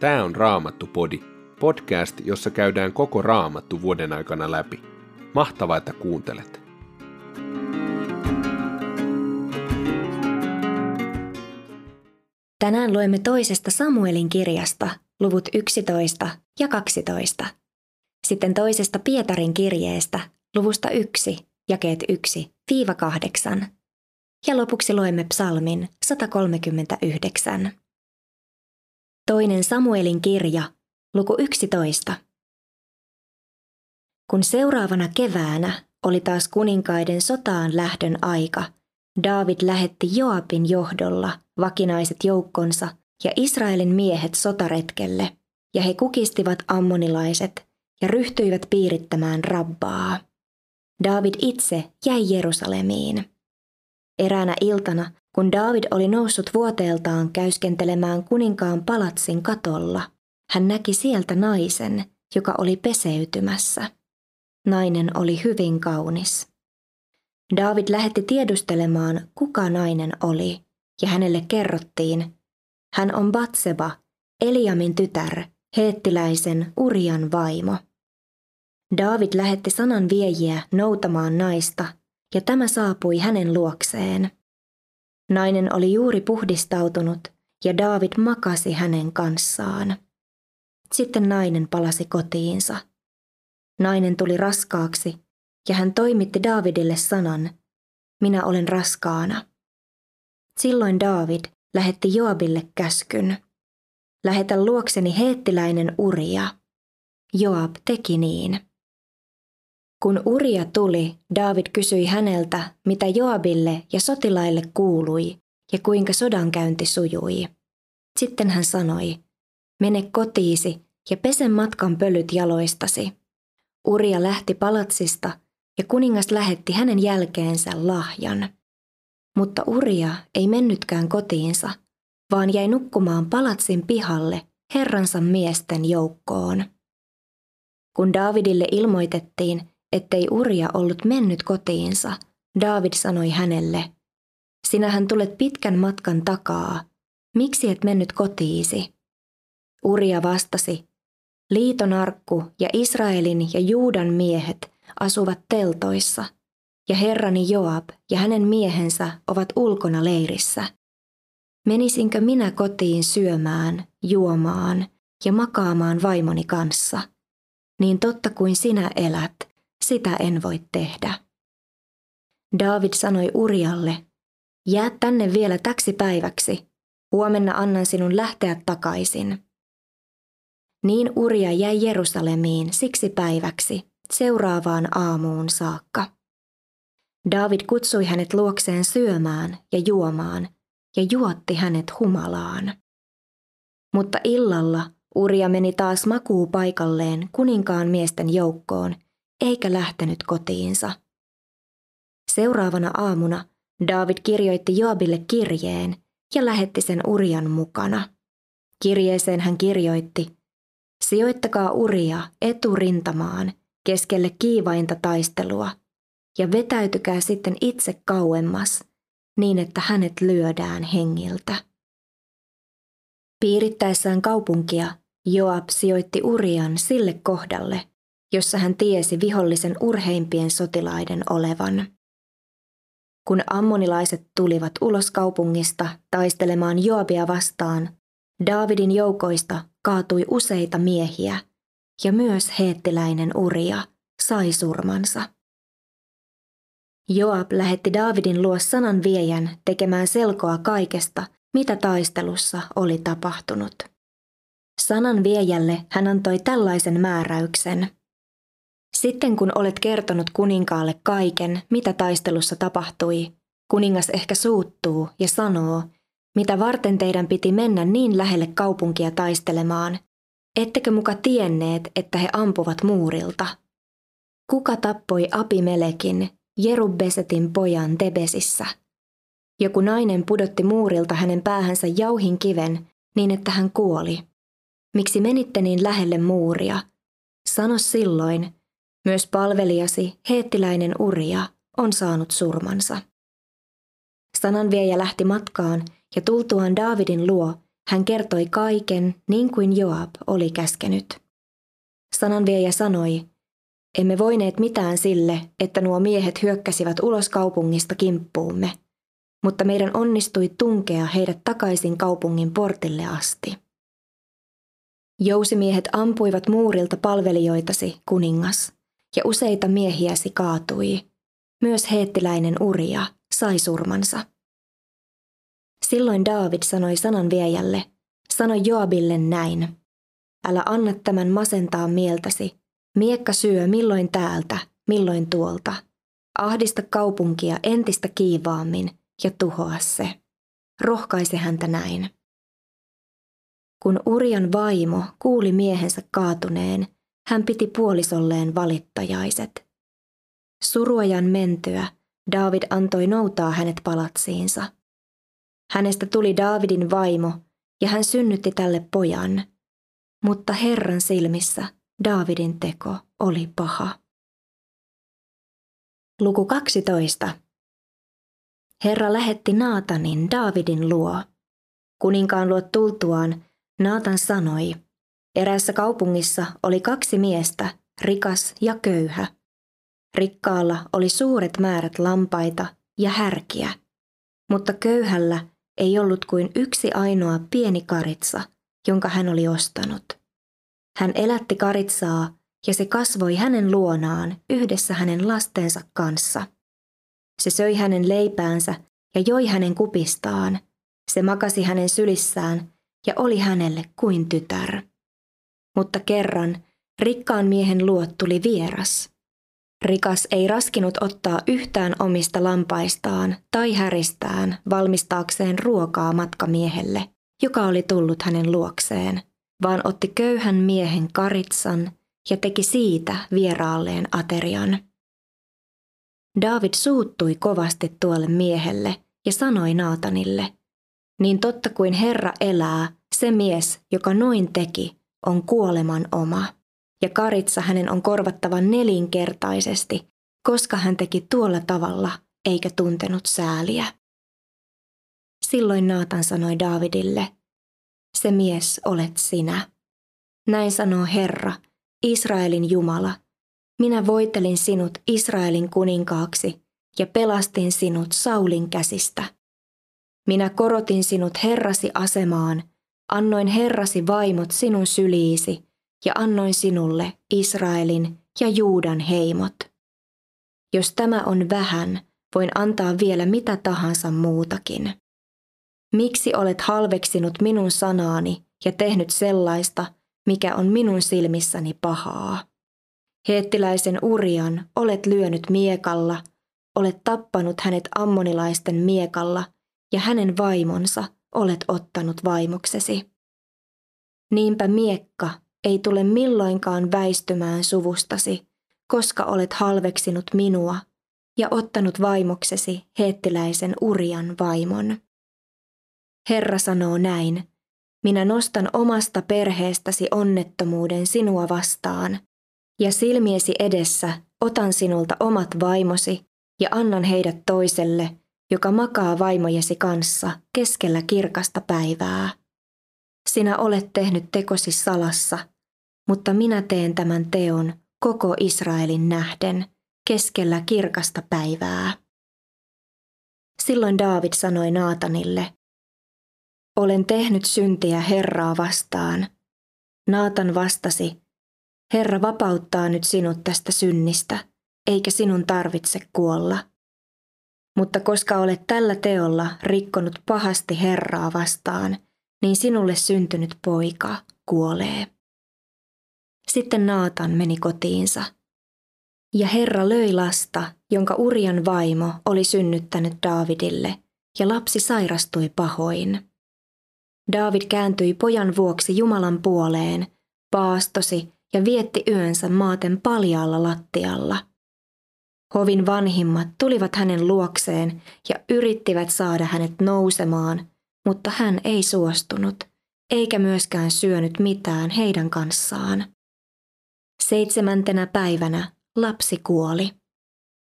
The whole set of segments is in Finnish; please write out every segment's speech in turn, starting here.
Tämä on Raamattu-podi, podcast, jossa käydään koko Raamattu vuoden aikana läpi. Mahtavaa, että kuuntelet! Tänään luemme toisesta Samuelin kirjasta, luvut 11 ja 12. Sitten toisesta Pietarin kirjeestä, luvusta 1, jakeet 1-8. Ja lopuksi luemme psalmin 139. Toinen Samuelin kirja, luku 11. Kun seuraavana keväänä oli taas kuninkaiden sotaan lähdön aika, David lähetti Joabin johdolla vakinaiset joukkonsa ja Israelin miehet sotaretkelle, ja he kukistivat ammonilaiset ja ryhtyivät piirittämään rabbaa. David itse jäi Jerusalemiin. Eräänä iltana kun David oli noussut vuoteeltaan käyskentelemään kuninkaan palatsin katolla, hän näki sieltä naisen, joka oli peseytymässä. Nainen oli hyvin kaunis. David lähetti tiedustelemaan, kuka nainen oli, ja hänelle kerrottiin, hän on Batseba, Eliamin tytär, heettiläisen Urian vaimo. David lähetti sanan viejiä noutamaan naista, ja tämä saapui hänen luokseen. Nainen oli juuri puhdistautunut ja David makasi hänen kanssaan. Sitten nainen palasi kotiinsa. Nainen tuli raskaaksi ja hän toimitti Davidille sanan, minä olen raskaana. Silloin David lähetti Joabille käskyn. Lähetä luokseni heettiläinen Uria. Joab teki niin. Kun Uria tuli, David kysyi häneltä, mitä Joabille ja sotilaille kuului ja kuinka sodankäynti sujui. Sitten hän sanoi, mene kotiisi ja pese matkan pölyt jaloistasi. Uria lähti palatsista ja kuningas lähetti hänen jälkeensä lahjan. Mutta Uria ei mennytkään kotiinsa, vaan jäi nukkumaan palatsin pihalle herransa miesten joukkoon. Kun Davidille ilmoitettiin, ettei Uria ollut mennyt kotiinsa, David sanoi hänelle, Sinähän tulet pitkän matkan takaa. Miksi et mennyt kotiisi? Uria vastasi, Liiton arkku ja Israelin ja Juudan miehet asuvat teltoissa, ja herrani Joab ja hänen miehensä ovat ulkona leirissä. Menisinkö minä kotiin syömään, juomaan ja makaamaan vaimoni kanssa? Niin totta kuin sinä elät, sitä en voi tehdä. David sanoi Urialle, jää tänne vielä täksi päiväksi, huomenna annan sinun lähteä takaisin. Niin Uria jäi Jerusalemiin siksi päiväksi, seuraavaan aamuun saakka. David kutsui hänet luokseen syömään ja juomaan ja juotti hänet humalaan. Mutta illalla Uria meni taas makuu paikalleen kuninkaan miesten joukkoon eikä lähtenyt kotiinsa. Seuraavana aamuna David kirjoitti Joabille kirjeen ja lähetti sen Urian mukana. Kirjeeseen hän kirjoitti, sijoittakaa Uria eturintamaan keskelle kiivainta taistelua ja vetäytykää sitten itse kauemmas niin, että hänet lyödään hengiltä. Piirittäessään kaupunkia Joab sijoitti Urian sille kohdalle, jossa hän tiesi vihollisen urheimpien sotilaiden olevan. Kun ammonilaiset tulivat ulos kaupungista taistelemaan Joabia vastaan, Daavidin joukoista kaatui useita miehiä, ja myös heettiläinen Uria sai surmansa. Joab lähetti Daavidin luo sanan viejän tekemään selkoa kaikesta, mitä taistelussa oli tapahtunut. Sanan viejälle hän antoi tällaisen määräyksen. Sitten kun olet kertonut kuninkaalle kaiken, mitä taistelussa tapahtui, kuningas ehkä suuttuu ja sanoo, mitä varten teidän piti mennä niin lähelle kaupunkia taistelemaan, ettekö muka tienneet, että he ampuvat muurilta? Kuka tappoi Abimelekin, Jerubbesetin pojan Tebesissä? Joku nainen pudotti muurilta hänen päähänsä jauhin kiven niin, että hän kuoli. Miksi menitte niin lähelle muuria? Sano silloin, myös palvelijasi, heettiläinen Uria, on saanut surmansa. Sananviejä lähti matkaan ja tultuaan Daavidin luo hän kertoi kaiken niin kuin Joab oli käskenyt. Sananviejä sanoi, emme voineet mitään sille, että nuo miehet hyökkäsivät ulos kaupungista kimppuumme, mutta meidän onnistui tunkea heidät takaisin kaupungin portille asti. Jousimiehet ampuivat muurilta palvelijoitasi, kuningas, ja useita miehiäsi kaatui. Myös heettiläinen Uria sai surmansa. Silloin David sanoi sanan viejälle, sano Joabille näin. Älä anna tämän masentaa mieltäsi. Miekka syö milloin täältä, milloin tuolta. Ahdista kaupunkia entistä kiivaammin ja tuhoa se. Rohkaise häntä näin. Kun Urian vaimo kuuli miehensä kaatuneen, hän piti puolisolleen valittajaiset. Suruajan mentyä David antoi noutaa hänet palatsiinsa. Hänestä tuli Davidin vaimo ja hän synnytti tälle pojan. Mutta Herran silmissä Davidin teko oli paha. Luku 12. Herra lähetti Naatanin Davidin luo. Kuninkaan luo tultuaan Naatan sanoi, eräässä kaupungissa oli kaksi miestä, rikas ja köyhä. Rikkaalla oli suuret määrät lampaita ja härkiä, mutta köyhällä ei ollut kuin yksi ainoa pieni karitsa, jonka hän oli ostanut. Hän elätti karitsaa ja se kasvoi hänen luonaan yhdessä hänen lastensa kanssa. Se söi hänen leipäänsä ja joi hänen kupistaan. Se makasi hänen sylissään ja oli hänelle kuin tytär. Mutta kerran rikkaan miehen luot tuli vieras. Rikas ei raskinut ottaa yhtään omista lampaistaan tai häristään valmistaakseen ruokaa matkamiehelle, joka oli tullut hänen luokseen, vaan otti köyhän miehen karitsan ja teki siitä vieraalleen aterian. David suuttui kovasti tuolle miehelle ja sanoi Naatanille, niin totta kuin Herra elää, se mies, joka noin teki, on kuoleman oma, ja karitsa hänen on korvattava nelinkertaisesti, koska hän teki tuolla tavalla eikä tuntenut sääliä. Silloin Naatan sanoi Davidille, se mies olet sinä. Näin sanoo Herra, Israelin Jumala. Minä voitelin sinut Israelin kuninkaaksi ja pelastin sinut Saulin käsistä. Minä korotin sinut Herrasi asemaan, annoin Herrasi vaimot sinun syliisi ja annoin sinulle Israelin ja Juudan heimot. Jos tämä on vähän, voin antaa vielä mitä tahansa muutakin. Miksi olet halveksinut minun sanaani ja tehnyt sellaista, mikä on minun silmissäni pahaa? Heettiläisen Urian olet lyönyt miekalla, olet tappanut hänet ammonilaisten miekalla ja hänen vaimonsa olet ottanut vaimoksesi. Niinpä miekka ei tule milloinkaan väistymään suvustasi, koska olet halveksinut minua ja ottanut vaimoksesi heettiläisen Urian vaimon. Herra sanoo näin, minä nostan omasta perheestäsi onnettomuuden sinua vastaan, ja silmiesi edessä otan sinulta omat vaimosi ja annan heidät toiselle, joka makaa vaimojesi kanssa keskellä kirkasta päivää. Sinä olet tehnyt tekosi salassa, mutta minä teen tämän teon koko Israelin nähden keskellä kirkasta päivää. Silloin Daavid sanoi Naatanille, olen tehnyt syntiä Herraa vastaan. Naatan vastasi, Herra vapauttaa nyt sinut tästä synnistä, eikä sinun tarvitse kuolla. Mutta koska olet tällä teolla rikkonut pahasti Herraa vastaan, niin sinulle syntynyt poika kuolee. Sitten Naatan meni kotiinsa. Ja Herra löi lasta, jonka Urian vaimo oli synnyttänyt Daavidille, ja lapsi sairastui pahoin. David kääntyi pojan vuoksi Jumalan puoleen, paastosi ja vietti yönsä maaten paljaalla lattialla. Hovin vanhimmat tulivat hänen luokseen ja yrittivät saada hänet nousemaan, mutta hän ei suostunut, eikä myöskään syönyt mitään heidän kanssaan. Seitsemäntenä päivänä lapsi kuoli.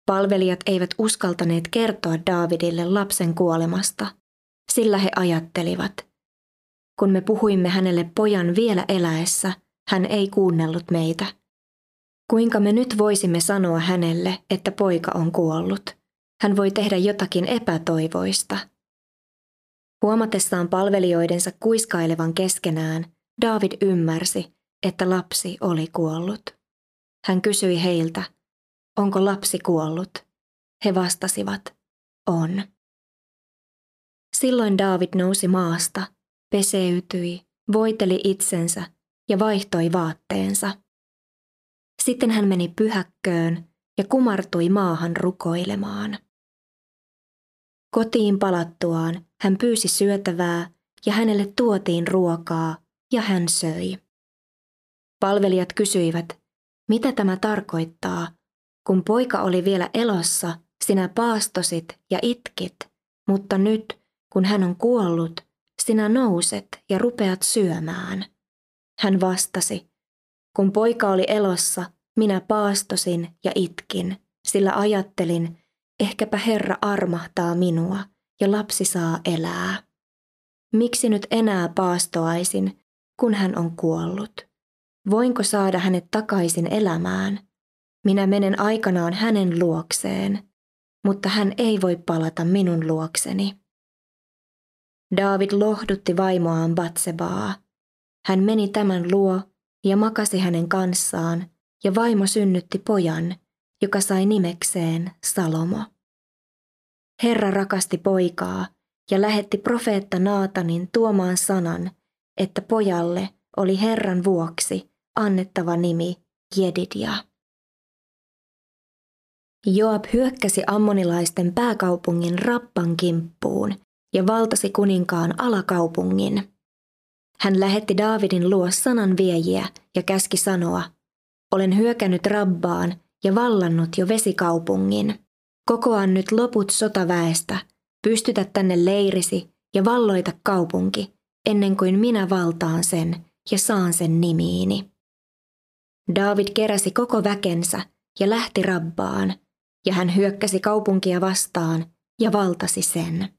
Palvelijat eivät uskaltaneet kertoa Daavidille lapsen kuolemasta, sillä he ajattelivat, kun me puhuimme hänelle pojan vielä eläessä, hän ei kuunnellut meitä. Kuinka me nyt voisimme sanoa hänelle, että poika on kuollut? Hän voi tehdä jotakin epätoivoista. Huomatessaan palvelijoidensa kuiskailevan keskenään, David ymmärsi, että lapsi oli kuollut. Hän kysyi heiltä, onko lapsi kuollut? He vastasivat, on. Silloin David nousi maasta, peseytyi, voiteli itsensä ja vaihtoi vaatteensa. Sitten hän meni pyhäkköön ja kumartui maahan rukoilemaan. Kotiin palattuaan hän pyysi syötävää ja hänelle tuotiin ruokaa ja hän söi. Palvelijat kysyivät, mitä tämä tarkoittaa, kun poika oli vielä elossa, sinä paastosit ja itkit, mutta nyt, kun hän on kuollut, sinä nouset ja rupeat syömään. Hän vastasi, kun poika oli elossa, minä paastosin ja itkin, sillä ajattelin, ehkäpä Herra armahtaa minua ja lapsi saa elää. Miksi nyt enää paastoaisin, kun hän on kuollut? Voinko saada hänet takaisin elämään? Minä menen aikanaan hänen luokseen, mutta hän ei voi palata minun luokseni. David lohdutti vaimoaan Batsebaa. Hän meni tämän luo ja makasi hänen kanssaan, ja vaimo synnytti pojan, joka sai nimekseen Salomo. Herra rakasti poikaa ja lähetti profeetta Naatanin tuomaan sanan, että pojalle oli Herran vuoksi annettava nimi Jedidia. Joab hyökkäsi ammonilaisten pääkaupungin Rappan kimppuun ja valtasi kuninkaan alakaupungin. Hän lähetti Daavidin luo sanan viejiä ja käski sanoa, olen hyökännyt Rabbaan ja vallannut jo vesikaupungin. Kokoan nyt loput sotaväestä, pystytä tänne leirisi ja valloita kaupunki, ennen kuin minä valtaan sen ja saan sen nimiini. David keräsi koko väkensä ja lähti Rabbaan, ja hän hyökkäsi kaupunkia vastaan ja valtasi sen.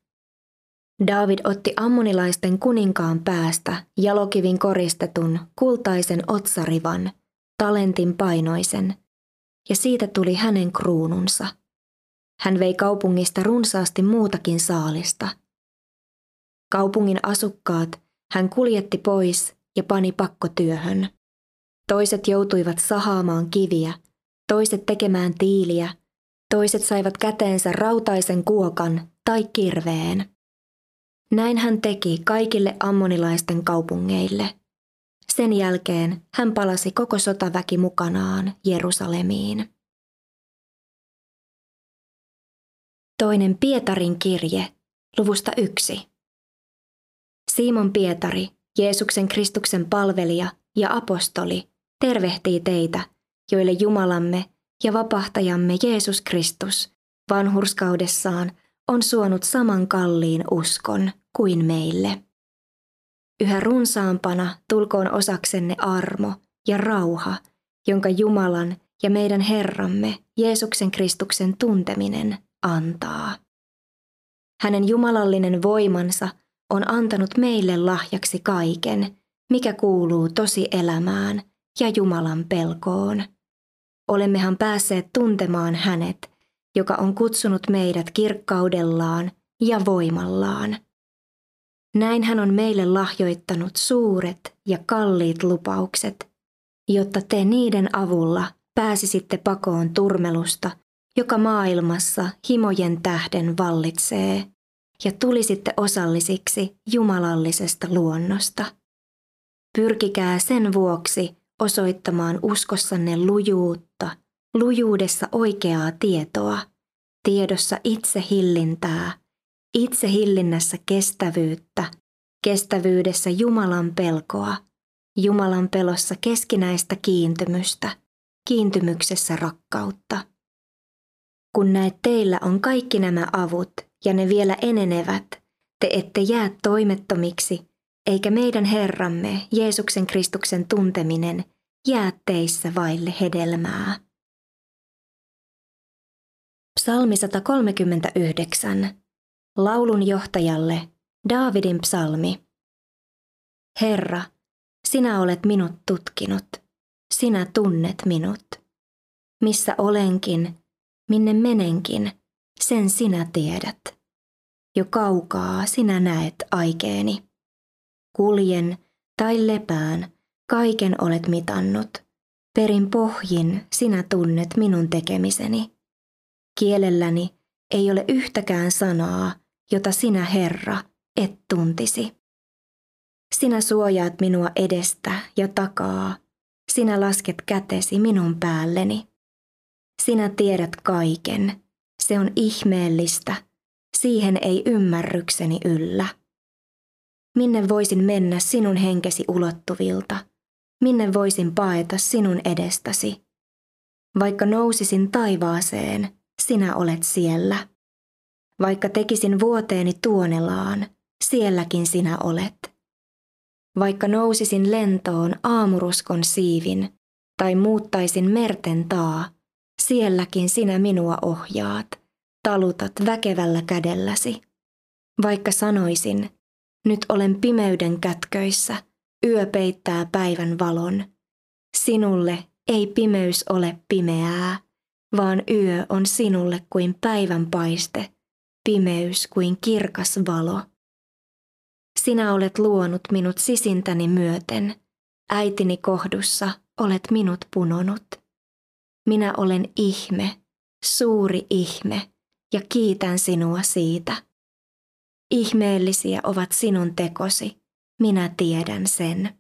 David otti ammonilaisten kuninkaan päästä jalokivin koristetun kultaisen otsarivan, talentin painoisen, ja siitä tuli hänen kruununsa. Hän vei kaupungista runsaasti muutakin saalista. Kaupungin asukkaat hän kuljetti pois ja pani pakkotyöhön. Toiset joutuivat sahaamaan kiviä, toiset tekemään tiiliä, toiset saivat käteensä rautaisen kuokan tai kirveen. Näin hän teki kaikille ammonilaisten kaupungeille. Sen jälkeen hän palasi koko sotaväki mukanaan Jerusalemiin. Toinen Pietarin kirje, luvusta yksi. Simon Pietari, Jeesuksen Kristuksen palvelija ja apostoli, tervehtii teitä, joille Jumalamme ja vapahtajamme Jeesus Kristus vanhurskaudessaan on suonut saman kalliin uskon kuin meille. Yhä runsaampana tulkoon osaksenne armo ja rauha, jonka Jumalan ja meidän Herramme Jeesuksen Kristuksen tunteminen antaa. Hänen jumalallinen voimansa on antanut meille lahjaksi kaiken, mikä kuuluu tosi elämään ja Jumalan pelkoon. Olemmehan päässeet tuntemaan hänet, joka on kutsunut meidät kirkkaudellaan ja voimallaan. Näin hän on meille lahjoittanut suuret ja kalliit lupaukset, jotta te niiden avulla pääsisitte pakoon turmelusta, joka maailmassa himojen tähden vallitsee, ja tulisitte osallisiksi jumalallisesta luonnosta. Pyrkikää sen vuoksi osoittamaan uskossanne lujuutta, lujuudessa oikeaa tietoa, tiedossa itse hillintää, itse hillinnässä kestävyyttä, kestävyydessä Jumalan pelkoa, Jumalan pelossa keskinäistä kiintymystä, kiintymyksessä rakkautta. Kun näet teillä on kaikki nämä avut ja ne vielä enenevät, te ette jää toimettomiksi, eikä meidän Herramme Jeesuksen Kristuksen tunteminen jää teissä vaille hedelmää. Psalmi 139. Laulun johtajalle Daavidin psalmi. Herra, sinä olet minut tutkinut, sinä tunnet minut. Missä olenkin, minne menenkin, sen sinä tiedät. Jo kaukaa sinä näet aikeeni. Kuljen tai lepään, kaiken olet mitannut. Perin pohjin sinä tunnet minun tekemiseni. Kielelläni ei ole yhtäkään sanaa, jota sinä, Herra, et tuntisi. Sinä suojaat minua edestä ja takaa. Sinä lasket kätesi minun päälleni. Sinä tiedät kaiken. Se on ihmeellistä. Siihen ei ymmärrykseni yllä. Minne voisin mennä sinun henkesi ulottuvilta? Minne voisin paeta sinun edestäsi? Vaikka nousisin taivaaseen, sinä olet siellä. Vaikka tekisin vuoteeni tuonelaan, sielläkin sinä olet. Vaikka nousisin lentoon aamuruskon siivin tai muuttaisin merten taa, sielläkin sinä minua ohjaat, talutat väkevällä kädelläsi. Vaikka sanoisin, nyt olen pimeyden kätköissä, yö peittää päivän valon. Sinulle ei pimeys ole pimeää, vaan yö on sinulle kuin päivän paiste, pimeys kuin kirkas valo. Sinä olet luonut minut sisintäni myöten, äitini kohdussa olet minut punonut. Minä olen ihme, suuri ihme, ja kiitän sinua siitä. Ihmeellisiä ovat sinun tekosi, minä tiedän sen.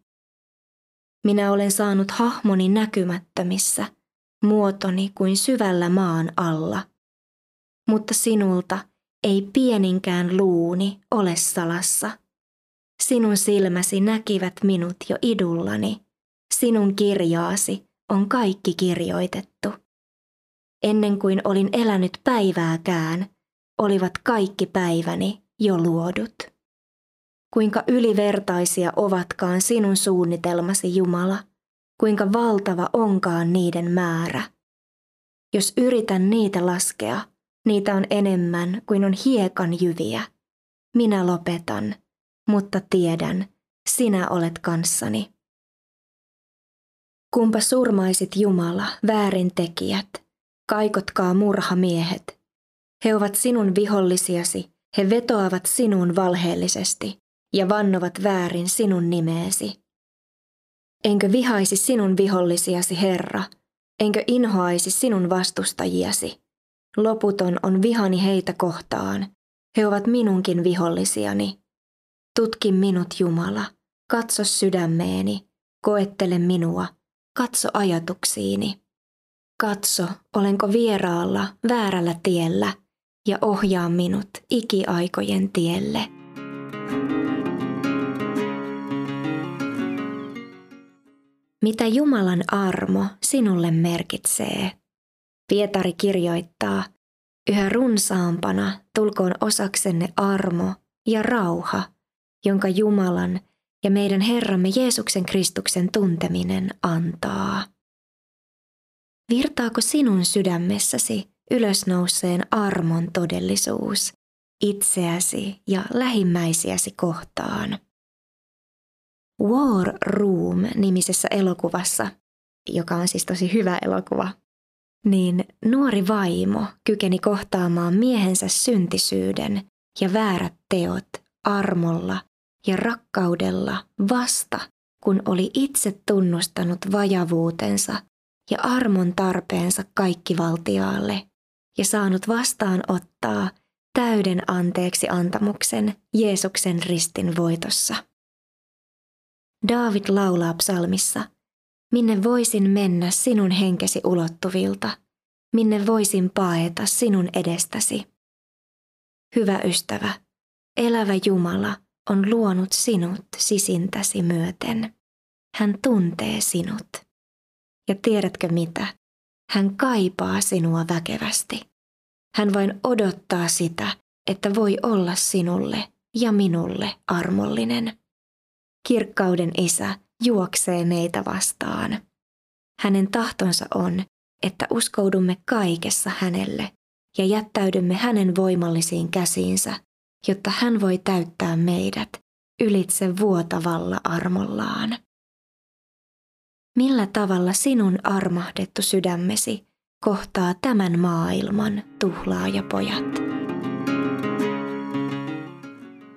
Minä olen saanut hahmoni näkymättömissä, muotoni kuin syvällä maan alla. Mutta sinulta ei pieninkään luuni ole salassa. Sinun silmäsi näkivät minut jo idullani. Sinun kirjaasi on kaikki kirjoitettu. Ennen kuin olin elänyt päivääkään, olivat kaikki päiväni jo luodut. Kuinka ylivertaisia ovatkaan sinun suunnitelmasi, Jumala, kuinka valtava onkaan niiden määrä. Jos yritän niitä laskea, niitä on enemmän kuin on hiekan jyviä. Minä lopetan, mutta tiedän, sinä olet kanssani. Kumpa surmaisit Jumala, väärin tekijät, kaikotkaa murhamiehet. He ovat sinun vihollisiasi, he vetoavat sinuun valheellisesti ja vannovat väärin sinun nimeesi. Enkö vihaisi sinun vihollisiasi, Herra, enkö inhoaisi sinun vastustajiasi? Loputon on vihani heitä kohtaan. He ovat minunkin vihollisiani. Tutki minut, Jumala. Katso sydämeeni. Koettele minua. Katso ajatuksiini. Katso, olenko vieraalla, väärällä tiellä, ja ohjaa minut ikiaikojen tielle. Mitä Jumalan armo sinulle merkitsee? Pietari kirjoittaa, yhä runsaampana tulkoon osaksenne armo ja rauha, jonka Jumalan ja meidän Herramme Jeesuksen Kristuksen tunteminen antaa. Virtaako sinun sydämessäsi ylösnouseen armon todellisuus itseäsi ja lähimmäisiäsi kohtaan? War Room-nimisessä elokuvassa, joka on siis tosi hyvä elokuva, niin nuori vaimo kykeni kohtaamaan miehensä syntisyyden ja väärät teot armolla ja rakkaudella vasta, kun oli itse tunnustanut vajavuutensa ja armon tarpeensa kaikkivaltiaalle ja saanut vastaan ottaa täyden anteeksi antamuksen Jeesuksen ristin voitossa. David laulaa psalmissa – minne voisin mennä sinun henkesi ulottuvilta, minne voisin paeta sinun edestäsi. Hyvä ystävä, elävä Jumala on luonut sinut sisintäsi myöten. Hän tuntee sinut. Ja tiedätkö mitä? Hän kaipaa sinua väkevästi. Hän vain odottaa sitä, että voi olla sinulle ja minulle armollinen. Kirkkauden isä juoksee meitä vastaan. Hänen tahtonsa on, että uskoudumme kaikessa hänelle ja jättäydymme hänen voimallisiin käsiinsä, jotta hän voi täyttää meidät ylitse vuotavalla armollaan. Millä tavalla sinun armahdettu sydämesi kohtaa tämän maailman tuhlaajapojat?